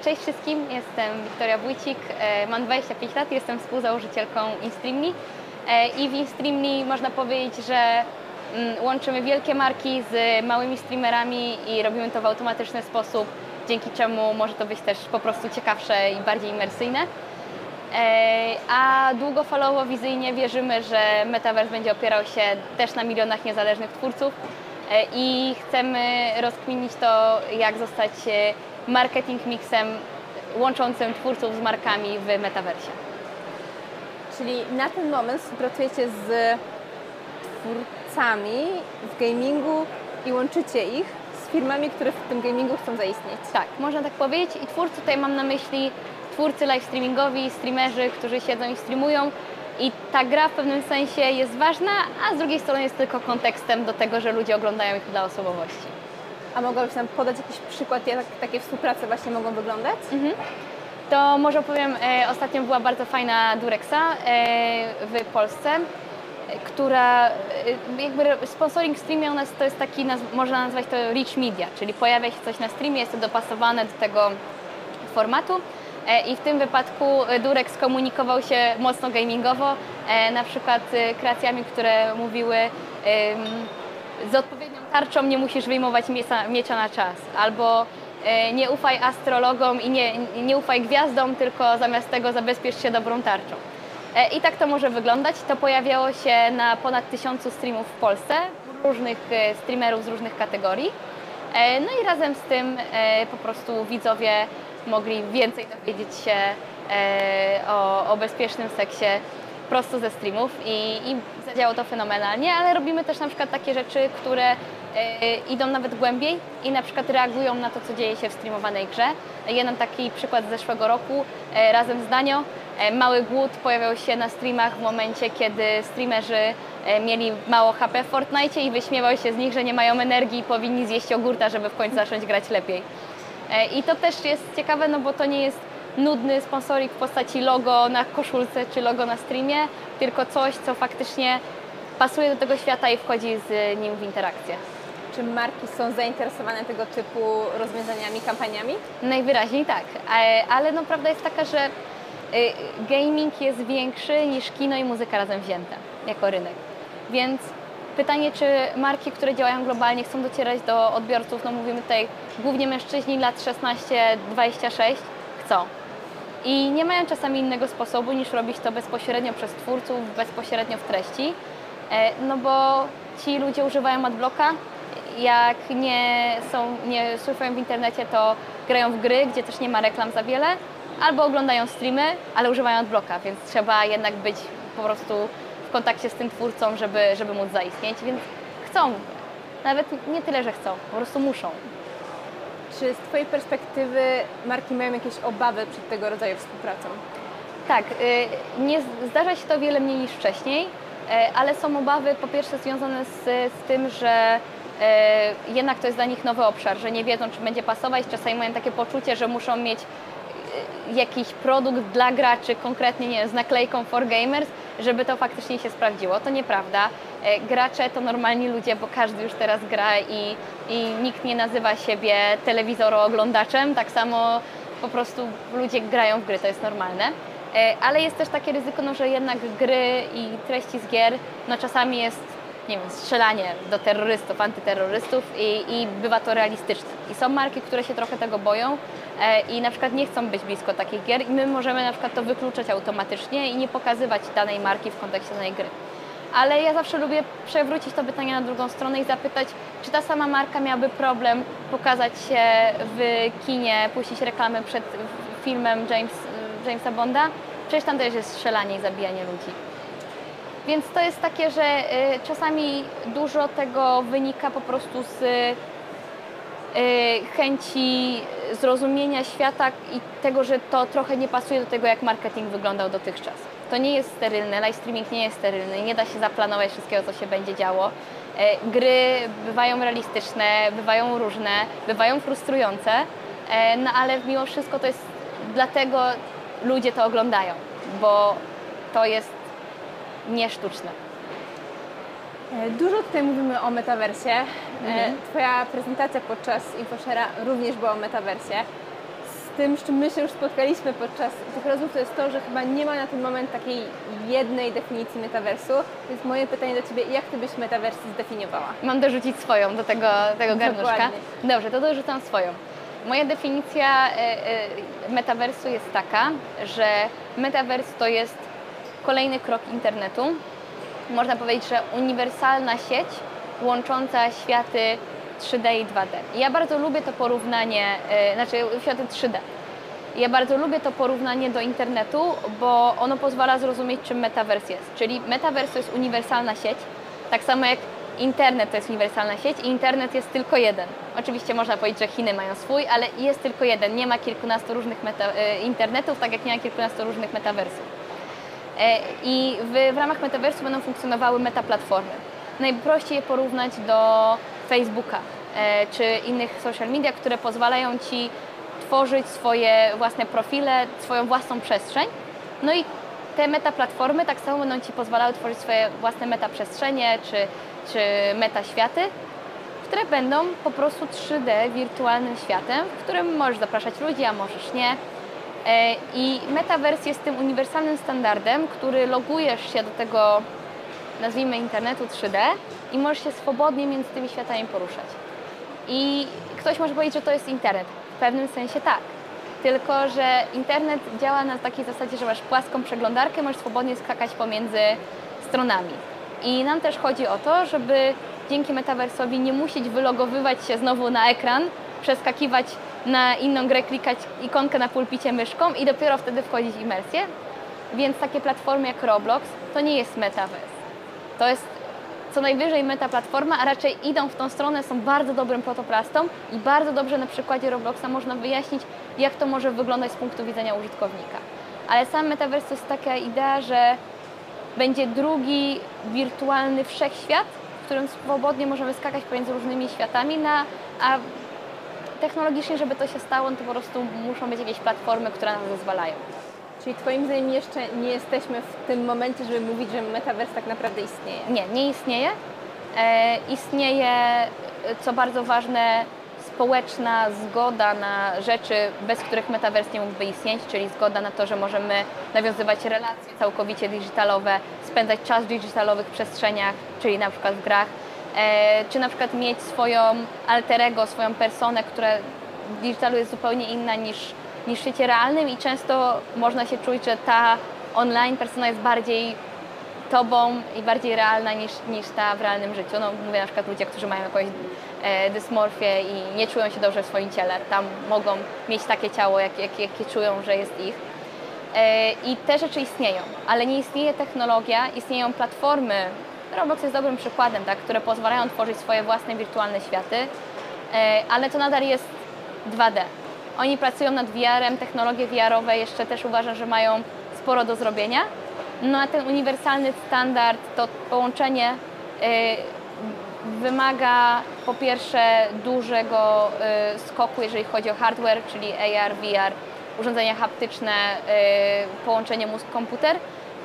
Cześć wszystkim, jestem Wiktoria Wójcik, e, mam 25 lat, jestem współzałożycielką InStreamly e, i w InStreamly można powiedzieć, że mm, łączymy wielkie marki z małymi streamerami i robimy to w automatyczny sposób, dzięki czemu może to być też po prostu ciekawsze i bardziej imersyjne. E, A długofalowo, wizyjnie wierzymy, że Metaverse będzie opierał się też na milionach niezależnych twórców i chcemy rozkminić to, jak zostać e, marketing mixem łączącym twórców z markami w Metaversie. Czyli na ten moment współpracujecie z twórcami w gamingu i łączycie ich z firmami, które w tym gamingu chcą zaistnieć. Tak, można tak powiedzieć. I twórcy tutaj mam na myśli twórcy live streamingowi, streamerzy, którzy siedzą i streamują. I ta gra w pewnym sensie jest ważna, a z drugiej strony jest tylko kontekstem do tego, że ludzie oglądają ich dla osobowości. A mogłabyś nam podać jakiś przykład, jak takie współprace właśnie mogą wyglądać? To może opowiem, e, ostatnio była bardzo fajna Durexa e, w Polsce, e, która e, jakby sponsoring streamie u nas to jest taki, naz- można nazwać to rich media, czyli pojawia się coś na streamie, jest to dopasowane do tego formatu. E, I w tym wypadku e, Durex komunikował się mocno gamingowo, e, na przykład kreacjami, które mówiły z odpowiednią tarczą nie musisz wyjmować miecza, na czas, albo nie ufaj astrologom i nie, nie ufaj gwiazdom, tylko zamiast tego zabezpiecz się dobrą tarczą. I tak to może wyglądać. To pojawiało się na ponad tysiącu streamów w Polsce, różnych streamerów z różnych kategorii. No i razem z tym po prostu widzowie mogli więcej dowiedzieć się e, o, o bezpiecznym seksie prosto ze streamów i, i zadziałało to fenomenalnie, ale robimy też na przykład takie rzeczy, które e, idą nawet głębiej i na przykład reagują na to, co dzieje się w streamowanej grze. Jeden taki przykład z zeszłego roku, e, razem z Danio, Mały Głód pojawiał się na streamach w momencie, kiedy streamerzy mieli mało HP w Fortnite i wyśmiewał się z nich, że nie mają energii i powinni zjeść jogurta, żeby w końcu zacząć grać lepiej. E, I to też jest ciekawe, no bo to nie jest nudny sponsoring w postaci logo na koszulce czy logo na streamie, tylko coś, co faktycznie pasuje do tego świata i wchodzi z nim w interakcję. Czy marki są zainteresowane tego typu rozwiązaniami, kampaniami? Najwyraźniej tak, E, ale no prawda jest taka, że e, gaming jest większy niż kino i muzyka razem wzięte jako rynek. Więc pytanie, czy marki, które działają globalnie, chcą docierać do odbiorców, no mówimy tutaj głównie mężczyźni lat 16-26, chcą. I nie mają czasami innego sposobu niż robić to bezpośrednio przez twórców, bezpośrednio w treści, E, no bo ci ludzie używają adblocka, jak nie, są, nie surfują w internecie, to grają w gry, gdzie też nie ma reklam za wiele, albo oglądają streamy, ale używają adblocka, więc trzeba jednak być po prostu kontakcie z tym twórcą, żeby, żeby móc zaistnieć, więc chcą. Nawet nie tyle, że chcą, po prostu muszą. Czy z Twojej perspektywy marki mają jakieś obawy przed tego rodzaju współpracą? Tak, y, nie zdarza się to wiele mniej niż wcześniej, e, ale są obawy po pierwsze związane z, z tym, że e, jednak to jest dla nich nowy obszar, że nie wiedzą, czy będzie pasować. Czasami mają takie poczucie, że muszą mieć jakiś produkt dla graczy, konkretnie nie wiem, z naklejką for gamers, żeby to faktycznie się sprawdziło. To nieprawda. E, Gracze to normalni ludzie, bo każdy już teraz gra i, i nikt nie nazywa siebie telewizorooglądaczem. Tak samo po prostu ludzie grają w gry, to jest normalne. E, Ale jest też takie ryzyko, no, że jednak gry i treści z gier, no czasami jest, nie wiem, strzelanie do terrorystów, antyterrorystów i, i bywa to realistyczne. I są marki, które się trochę tego boją e, i na przykład nie chcą być blisko takich gier i my możemy na przykład to wykluczać automatycznie i nie pokazywać danej marki w kontekście danej gry. Ale ja zawsze lubię przewrócić to pytanie na drugą stronę i zapytać, czy ta sama marka miałaby problem pokazać się w kinie, puścić reklamę przed filmem James, Jamesa Bonda? Przecież tam też jest strzelanie i zabijanie ludzi. Więc to jest takie, że y, czasami dużo tego wynika po prostu z y, chęci zrozumienia świata i tego, że to trochę nie pasuje do tego, jak marketing wyglądał dotychczas. To nie jest sterylne, live streaming nie jest sterylny, nie da się zaplanować wszystkiego, co się będzie działo. E, Gry bywają realistyczne, bywają różne, bywają frustrujące, e, no ale mimo wszystko to jest dlatego ludzie to oglądają, bo to jest niesztuczne. E, Dużo tutaj mówimy o metaversie. E, Mhm. Twoja prezentacja podczas InfoShare'a również była o metaversie. tym, z czym my się już spotkaliśmy podczas tych rozmów, to jest to, że chyba nie ma na ten moment takiej jednej definicji metaversu. Więc moje pytanie do Ciebie, jak Ty byś metavers zdefiniowała? Mam dorzucić swoją do tego, tego garnuszka. Dokładnie. Dobrze, to dorzucam swoją. Moja definicja e, metaversu jest taka, że metavers to jest kolejny krok internetu. Można powiedzieć, że uniwersalna sieć łącząca światy 3D i 2D. I Ja bardzo lubię to porównanie, e, znaczy światy 3D. Ja bardzo lubię to porównanie do internetu, bo ono pozwala zrozumieć, czym metavers jest. Czyli metavers to jest uniwersalna sieć, tak samo jak internet to jest uniwersalna sieć i internet jest tylko jeden. Oczywiście można powiedzieć, że Chiny mają swój, ale jest tylko jeden. Nie ma kilkunastu różnych meta, e, internetów, tak jak nie ma kilkunastu różnych metaversów. E, I w, w ramach metaversu będą funkcjonowały metaplatformy. Najprościej je porównać do Facebooka e, czy innych social media, które pozwalają Ci tworzyć swoje własne profile, swoją własną przestrzeń. No i te metaplatformy tak samo będą Ci pozwalały tworzyć swoje własne metaprzestrzenie czy, czy metaświaty, które będą po prostu 3D wirtualnym światem, w którym możesz zapraszać ludzi, a możesz nie. E, I Metaverse jest tym uniwersalnym standardem, który logujesz się do tego, nazwijmy internetu 3D i możesz się swobodnie między tymi światami poruszać. I ktoś może powiedzieć, że to jest internet. W pewnym sensie tak. Tylko, że internet działa na takiej zasadzie, że masz płaską przeglądarkę, możesz swobodnie skakać pomiędzy stronami. I nam też chodzi o to, żeby dzięki metaversowi nie musieć wylogowywać się znowu na ekran, przeskakiwać na inną grę, klikać ikonkę na pulpicie myszką i dopiero wtedy wchodzić w imersję. Więc takie platformy jak Roblox to nie jest metaverse. To jest co najwyżej metaplatforma, a raczej idą w tą stronę, są bardzo dobrym protoplastą i bardzo dobrze na przykładzie Robloxa można wyjaśnić, jak to może wyglądać z punktu widzenia użytkownika. Ale sam metaverse to jest taka idea, że będzie drugi wirtualny wszechświat, w którym swobodnie możemy skakać pomiędzy różnymi światami, na, a technologicznie, żeby to się stało, no to po prostu muszą być jakieś platformy, które nam zezwalają. Czyli Twoim zdaniem jeszcze nie jesteśmy w tym momencie, żeby mówić, że metavers tak naprawdę istnieje? Nie, nie istnieje. E, istnieje, e, co bardzo ważne, społeczna zgoda na rzeczy, bez których metavers nie mógłby istnieć, czyli zgoda na to, że możemy nawiązywać relacje całkowicie digitalowe, spędzać czas w digitalowych przestrzeniach, czyli na przykład w grach, czy na przykład mieć swoją alterego, swoją personę, która w digitalu jest zupełnie inna niż, niż w świecie realnym i często można się czuć, że ta online persona jest bardziej tobą i bardziej realna niż, niż ta w realnym życiu. No, mówię na przykład ludzie, którzy mają jakąś e, dysmorfię i nie czują się dobrze w swoim ciele. Tam mogą mieć takie ciało, jak, jak, jakie czują, że jest ich. E, I te rzeczy istnieją, ale nie istnieje technologia, istnieją platformy. Roblox jest dobrym przykładem, tak, które pozwalają tworzyć swoje własne wirtualne światy, e, ale to nadal jest 2D. Oni pracują nad VR-em, technologie VR-owe jeszcze też uważam, że mają sporo do zrobienia. No a ten uniwersalny standard, to połączenie y, wymaga po pierwsze dużego y, skoku, jeżeli chodzi o hardware, czyli AR, VR, urządzenia haptyczne, połączenie mózg-komputer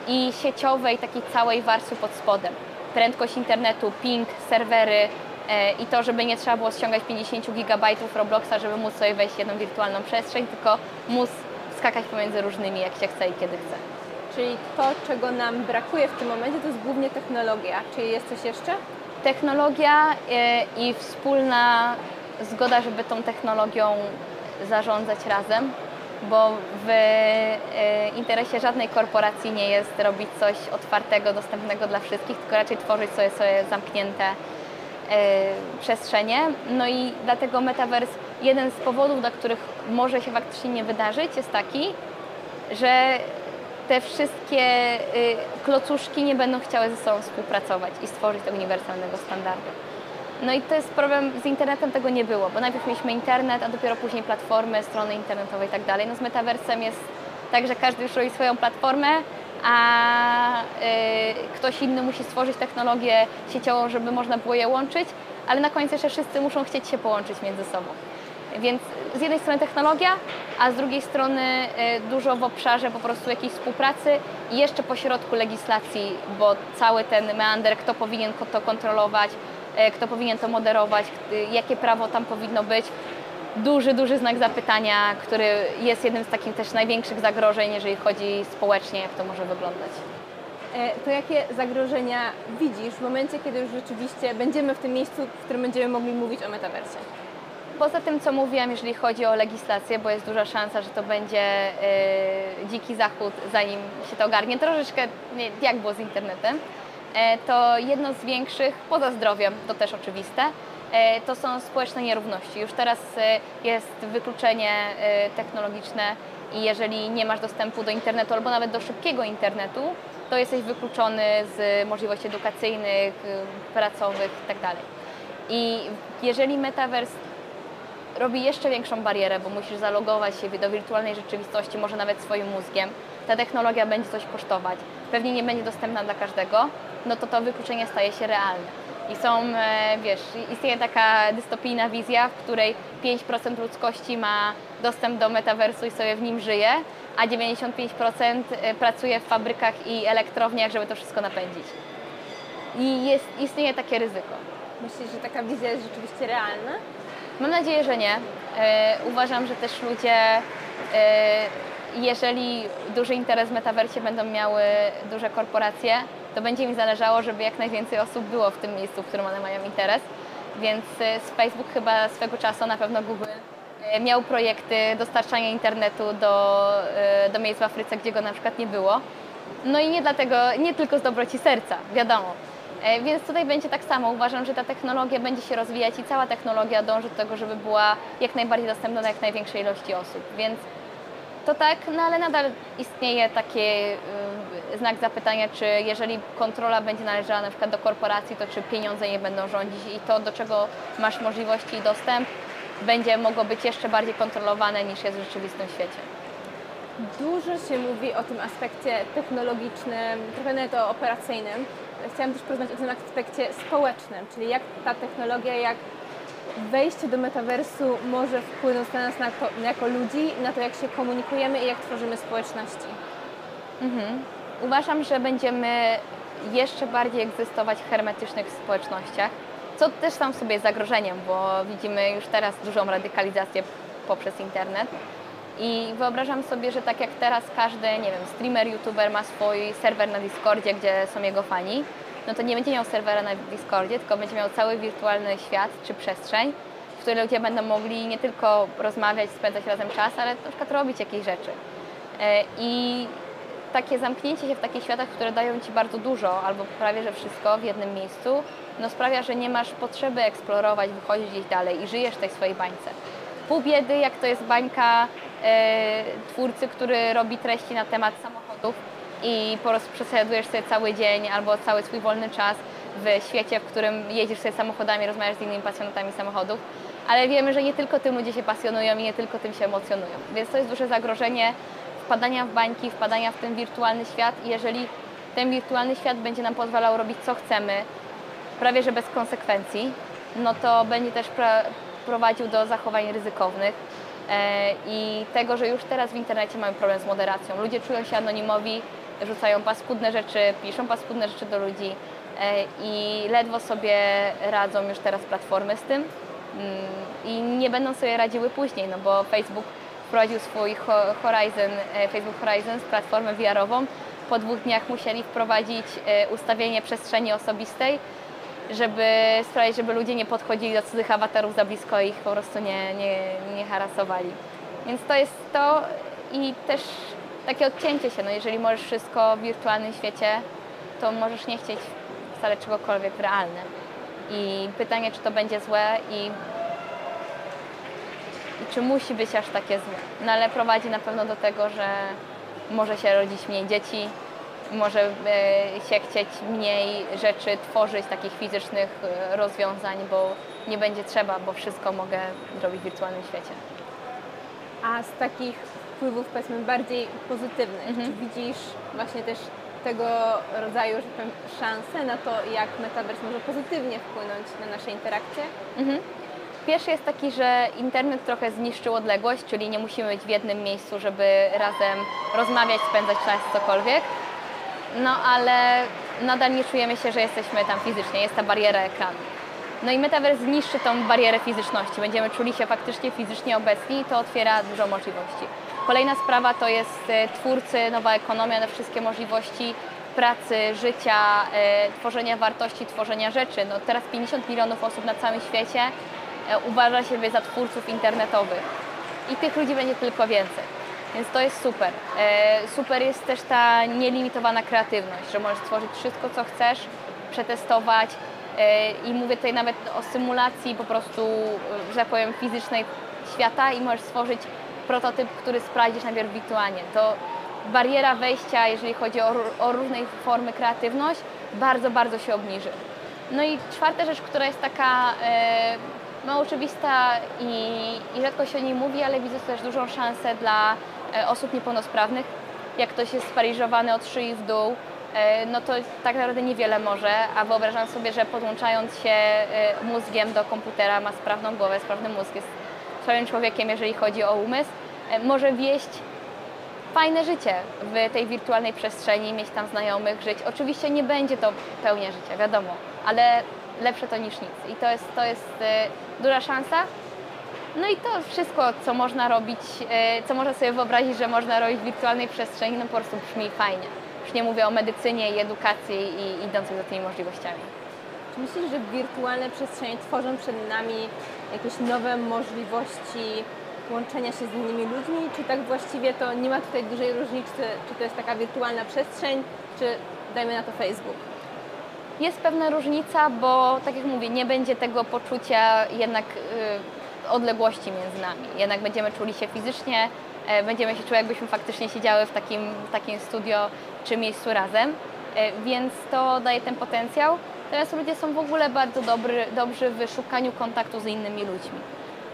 i sieciowej takiej całej warstwy pod spodem. Prędkość internetu, ping, serwery y, i to, żeby nie trzeba było ściągać 50 GB Robloxa, żeby móc sobie wejść w jedną wirtualną przestrzeń, tylko móc skakać pomiędzy różnymi, jak się chce i kiedy chce. Czyli to, czego nam brakuje w tym momencie, to jest głównie technologia. Czy jest coś jeszcze? Technologia y, i wspólna zgoda, żeby tą technologią zarządzać razem, bo w y, interesie żadnej korporacji nie jest robić coś otwartego, dostępnego dla wszystkich, tylko raczej tworzyć sobie, sobie zamknięte y, przestrzenie. No i dlatego Metaverse, jeden z powodów, dla których może się faktycznie nie wydarzyć, jest taki, że te wszystkie y, klocuszki nie będą chciały ze sobą współpracować i stworzyć uniwersalnego standardu. No i to jest problem, z internetem tego nie było, bo najpierw mieliśmy internet, a dopiero później platformy, strony internetowe i tak dalej. No z metaversem jest tak, że każdy już robi swoją platformę, a y, ktoś inny musi stworzyć technologię sieciową, żeby można było je łączyć, ale na końcu jeszcze wszyscy muszą chcieć się połączyć między sobą. Więc z jednej strony technologia, a z drugiej strony y, dużo w obszarze po prostu jakiejś współpracy i jeszcze po środku legislacji, bo cały ten meander, kto powinien to kontrolować, kto powinien to moderować, y, jakie prawo tam powinno być. duży, duży znak zapytania, który jest jednym z takich też największych zagrożeń, jeżeli chodzi społecznie, jak to może wyglądać. E, To jakie zagrożenia widzisz w momencie, kiedy już rzeczywiście będziemy w tym miejscu, w którym będziemy mogli mówić o metaversie? Poza tym, co mówiłam, jeżeli chodzi o legislację, bo jest duża szansa, że to będzie e, dziki zachód, zanim się to ogarnie, troszeczkę nie, jak było z internetem, e, to jedno z większych, poza zdrowiem, to też oczywiste, e, to są społeczne nierówności. Już teraz e, jest wykluczenie e, technologiczne i jeżeli nie masz dostępu do internetu albo nawet do szybkiego internetu, to jesteś wykluczony z możliwości edukacyjnych, pracowych itd. I jeżeli metaverse robi jeszcze większą barierę, bo musisz zalogować się do wirtualnej rzeczywistości, może nawet swoim mózgiem. Ta technologia będzie coś kosztować, pewnie nie będzie dostępna dla każdego, no to to wykluczenie staje się realne. I są, e, wiesz, istnieje taka dystopijna wizja, w której 5% ludzkości ma dostęp do metaversu i sobie w nim żyje, a 95% pracuje w fabrykach i elektrowniach, żeby to wszystko napędzić. I jest, istnieje takie ryzyko. Myślisz, że taka wizja jest rzeczywiście realna? Mam nadzieję, że nie. E, uważam, że też ludzie, e, jeżeli duży interes w metaversie będą miały duże korporacje, to będzie im zależało, żeby jak najwięcej osób było w tym miejscu, w którym one mają interes. Więc z Facebook chyba swego czasu, na pewno Google, e, miał projekty dostarczania internetu do, e, do miejsc w Afryce, gdzie go na przykład nie było. No i nie dlatego, nie tylko z dobroci serca, wiadomo. E, Więc tutaj będzie tak samo. Uważam, że ta technologia będzie się rozwijać i cała technologia dąży do tego, żeby była jak najbardziej dostępna dla jak największej ilości osób. Więc to tak, no ale nadal istnieje taki y, znak zapytania, czy jeżeli kontrola będzie należała na przykład do korporacji, to czy pieniądze nie będą rządzić i to, do czego masz możliwości i dostęp, będzie mogło być jeszcze bardziej kontrolowane niż jest w rzeczywistym świecie. Dużo się mówi o tym aspekcie technologicznym, trochę nawet o operacyjnym. Chciałam też porozmawiać o tym aspekcie społecznym, czyli jak ta technologia, jak wejście do metaversu może wpłynąć na nas na to, jako ludzi, na to, jak się komunikujemy i jak tworzymy społeczności. Uważam, że będziemy jeszcze bardziej egzystować w hermetycznych społecznościach, co też sam sobie jest zagrożeniem, bo widzimy już teraz dużą radykalizację poprzez internet. I wyobrażam sobie, że tak jak teraz każdy, nie wiem, streamer, youtuber ma swój serwer na Discordzie, gdzie są jego fani, no to nie będzie miał serwera na Discordzie, tylko będzie miał cały wirtualny świat czy przestrzeń, w której ludzie będą mogli nie tylko rozmawiać, spędzać razem czas, ale na przykład robić jakieś rzeczy. E, I takie zamknięcie się w takich światach, które dają Ci bardzo dużo, albo prawie że wszystko w jednym miejscu, no sprawia, że nie masz potrzeby eksplorować, wychodzić gdzieś dalej i żyjesz w tej swojej bańce. Pół biedy, jak to jest bańka e, twórcy, który robi treści na temat samochodów i po prostu prześladujesz sobie cały dzień albo cały swój wolny czas w świecie, w którym jedziesz sobie samochodami, rozmawiasz z innymi pasjonatami samochodów, ale wiemy, że nie tylko tym ludzie się pasjonują i nie tylko tym się emocjonują. Więc to jest duże zagrożenie wpadania w bańki, wpadania w ten wirtualny świat i jeżeli ten wirtualny świat będzie nam pozwalał robić co chcemy, prawie że bez konsekwencji, no to będzie też prowadził do zachowań ryzykownych e, i tego, że już teraz w internecie mamy problem z moderacją. Ludzie czują się anonimowi, rzucają paskudne rzeczy, piszą paskudne rzeczy do ludzi e, i ledwo sobie radzą już teraz platformy z tym Mm, i nie będą sobie radziły później, no bo Facebook wprowadził swój Ho- Horizon, e, Facebook Horizon, platformę VR-ową. Po dwóch dniach musieli wprowadzić e, ustawienie przestrzeni osobistej, żeby sprawić, żeby ludzie nie podchodzili do cudzych awatarów za blisko i ich po prostu nie, nie, nie harasowali. Więc to jest to i też takie odcięcie się, no jeżeli możesz wszystko w wirtualnym świecie, to możesz nie chcieć wcale czegokolwiek w realnym. I pytanie, czy to będzie złe i, i czy musi być aż takie złe. No ale prowadzi na pewno do tego, że może się rodzić mniej dzieci, może e, się chcieć mniej rzeczy tworzyć, takich fizycznych e, rozwiązań, bo nie będzie trzeba, bo wszystko mogę zrobić w wirtualnym świecie. A z takich wpływów powiedzmy bardziej pozytywnych, Mhm. czy widzisz właśnie też tego rodzaju, że tak powiem, szanse na to, jak metaverse może pozytywnie wpłynąć na nasze interakcje? Mhm. Pierwszy jest taki, że internet trochę zniszczył odległość, czyli nie musimy być w jednym miejscu, żeby razem rozmawiać, spędzać czas, cokolwiek. No ale nadal nie czujemy się, że jesteśmy tam fizycznie, jest ta bariera ekranu. No i Metaverse zniszczy tą barierę fizyczności. Będziemy czuli się faktycznie fizycznie obecni i to otwiera dużo możliwości. Kolejna sprawa to jest e, twórcy, nowa ekonomia, na wszystkie możliwości pracy, życia, e, tworzenia wartości, tworzenia rzeczy. No teraz 50 milionów osób na całym świecie e, uważa siebie za twórców internetowych i tych ludzi będzie tylko więcej. Więc to jest super. Super jest też ta nielimitowana kreatywność, że możesz stworzyć wszystko, co chcesz, przetestować. I mówię tutaj nawet o symulacji po prostu, że tak powiem, fizycznej świata i możesz stworzyć prototyp, który sprawdzisz najpierw wirtualnie. To bariera wejścia, jeżeli chodzi o, o formy kreatywność, bardzo, bardzo się obniży. No i czwarta rzecz, która jest taka e, no, oczywista i, i rzadko się o niej mówi, ale widzę też dużą szansę dla e, osób niepełnosprawnych. Jak ktoś jest sparyżowany od szyi w dół, e, no to tak naprawdę niewiele może, a wyobrażam sobie, że podłączając się e, mózgiem do komputera ma sprawną głowę, sprawny mózg, jest sprawnym człowiekiem, jeżeli chodzi o umysł, e, może wieść fajne życie w tej wirtualnej przestrzeni, mieć tam znajomych, żyć. Oczywiście nie będzie to pełnia życia, wiadomo, ale lepsze to niż nic. I to jest, to jest e, duża szansa. No i to wszystko, co można robić, e, co można sobie wyobrazić, że można robić w wirtualnej przestrzeni, no po prostu brzmi fajnie. Już nie mówię o medycynie i edukacji i idących za tymi możliwościami. Myślisz, że wirtualne przestrzenie tworzą przed nami jakieś nowe możliwości łączenia się z innymi ludźmi, czy tak właściwie to nie ma tutaj dużej różnicy, czy to jest taka wirtualna przestrzeń, czy dajmy na to Facebook? Jest pewna różnica, bo tak jak mówię, nie będzie tego poczucia jednak y, odległości między nami. Jednak będziemy czuli się fizycznie, e, będziemy się czuły, jakbyśmy faktycznie siedziały w takim, takim studio czy miejscu razem, e, więc to daje ten potencjał. Natomiast ludzie są w ogóle bardzo dobry, dobrzy w szukaniu kontaktu z innymi ludźmi.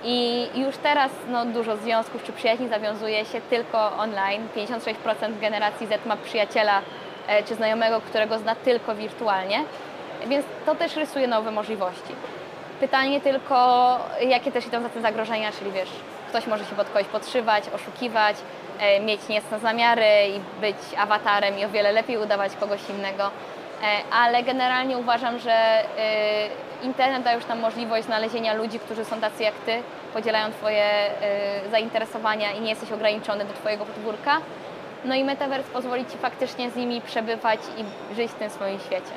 I już teraz no, dużo związków czy przyjaźni zawiązuje się tylko online. 56% generacji Z ma przyjaciela e, czy znajomego, którego zna tylko wirtualnie, więc to też rysuje nowe możliwości. Pytanie tylko, jakie też idą za tym zagrożenia, czyli wiesz, ktoś może się pod kogoś podszywać, oszukiwać, e, mieć niejasne zamiary i być awatarem i o wiele lepiej udawać kogoś innego. E, ale generalnie uważam, że e, internet da już nam możliwość znalezienia ludzi, którzy są tacy jak ty, podzielają twoje e, zainteresowania i nie jesteś ograniczony do twojego podwórka. No i Metaverse pozwoli ci faktycznie z nimi przebywać i żyć w tym swoim świecie.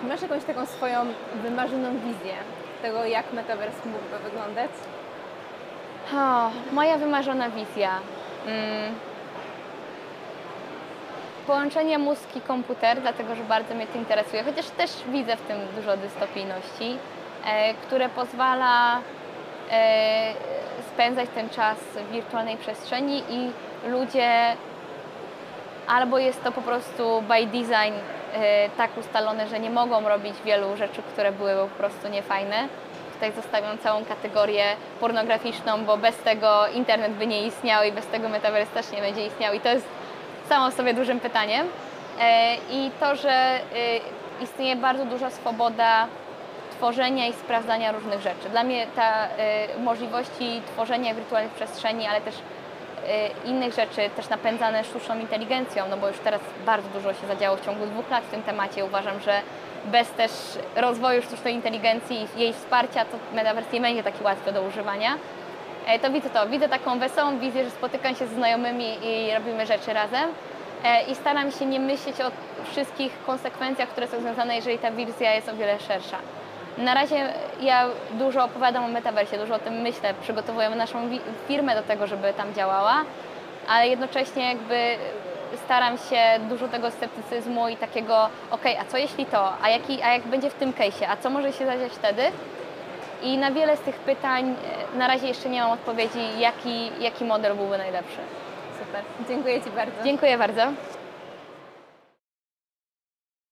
Czy masz jakąś taką swoją wymarzoną wizję tego, jak Metaverse mógłby wyglądać? O, moja wymarzona wizja. Mm. Połączenie mózg i komputer, dlatego że bardzo mnie to interesuje, chociaż też widzę w tym dużo dystopijności, e, które pozwala e, spędzać ten czas w wirtualnej przestrzeni i ludzie albo jest to po prostu by design e, tak ustalone, że nie mogą robić wielu rzeczy, które były po prostu niefajne. Tutaj zostawiam całą kategorię pornograficzną, bo bez tego internet by nie istniał i bez tego metaverse też nie będzie istniał i to jest samo sobie dużym pytaniem. E, I to, że e, istnieje bardzo duża swoboda tworzenia i sprawdzania różnych rzeczy. Dla mnie ta e, możliwości tworzenia wirtualnych przestrzeni, ale też innych rzeczy, też napędzane sztuczną inteligencją, no bo już teraz bardzo dużo się zadziało w ciągu dwóch lat w tym temacie. Uważam, że bez też rozwoju sztucznej inteligencji i jej wsparcia, to metaverse nie będzie taki łatwy do używania. E, To widzę to, widzę taką wesołą wizję, że spotykam się z znajomymi i robimy rzeczy razem. E, I staram się nie myśleć o wszystkich konsekwencjach, które są związane, jeżeli ta wizja jest o wiele szersza. Na razie ja dużo opowiadam o metaversie, dużo o tym myślę, przygotowujemy naszą firmę do tego, żeby tam działała, ale jednocześnie jakby staram się dużo tego sceptycyzmu i takiego, okej, a co jeśli to, a, jaki, a jak będzie w tym case'ie, a co może się zadziać wtedy? I na wiele z tych pytań e, na razie jeszcze nie mam odpowiedzi, jaki, jaki model byłby najlepszy. Super. Dziękuję Ci bardzo. Dziękuję bardzo.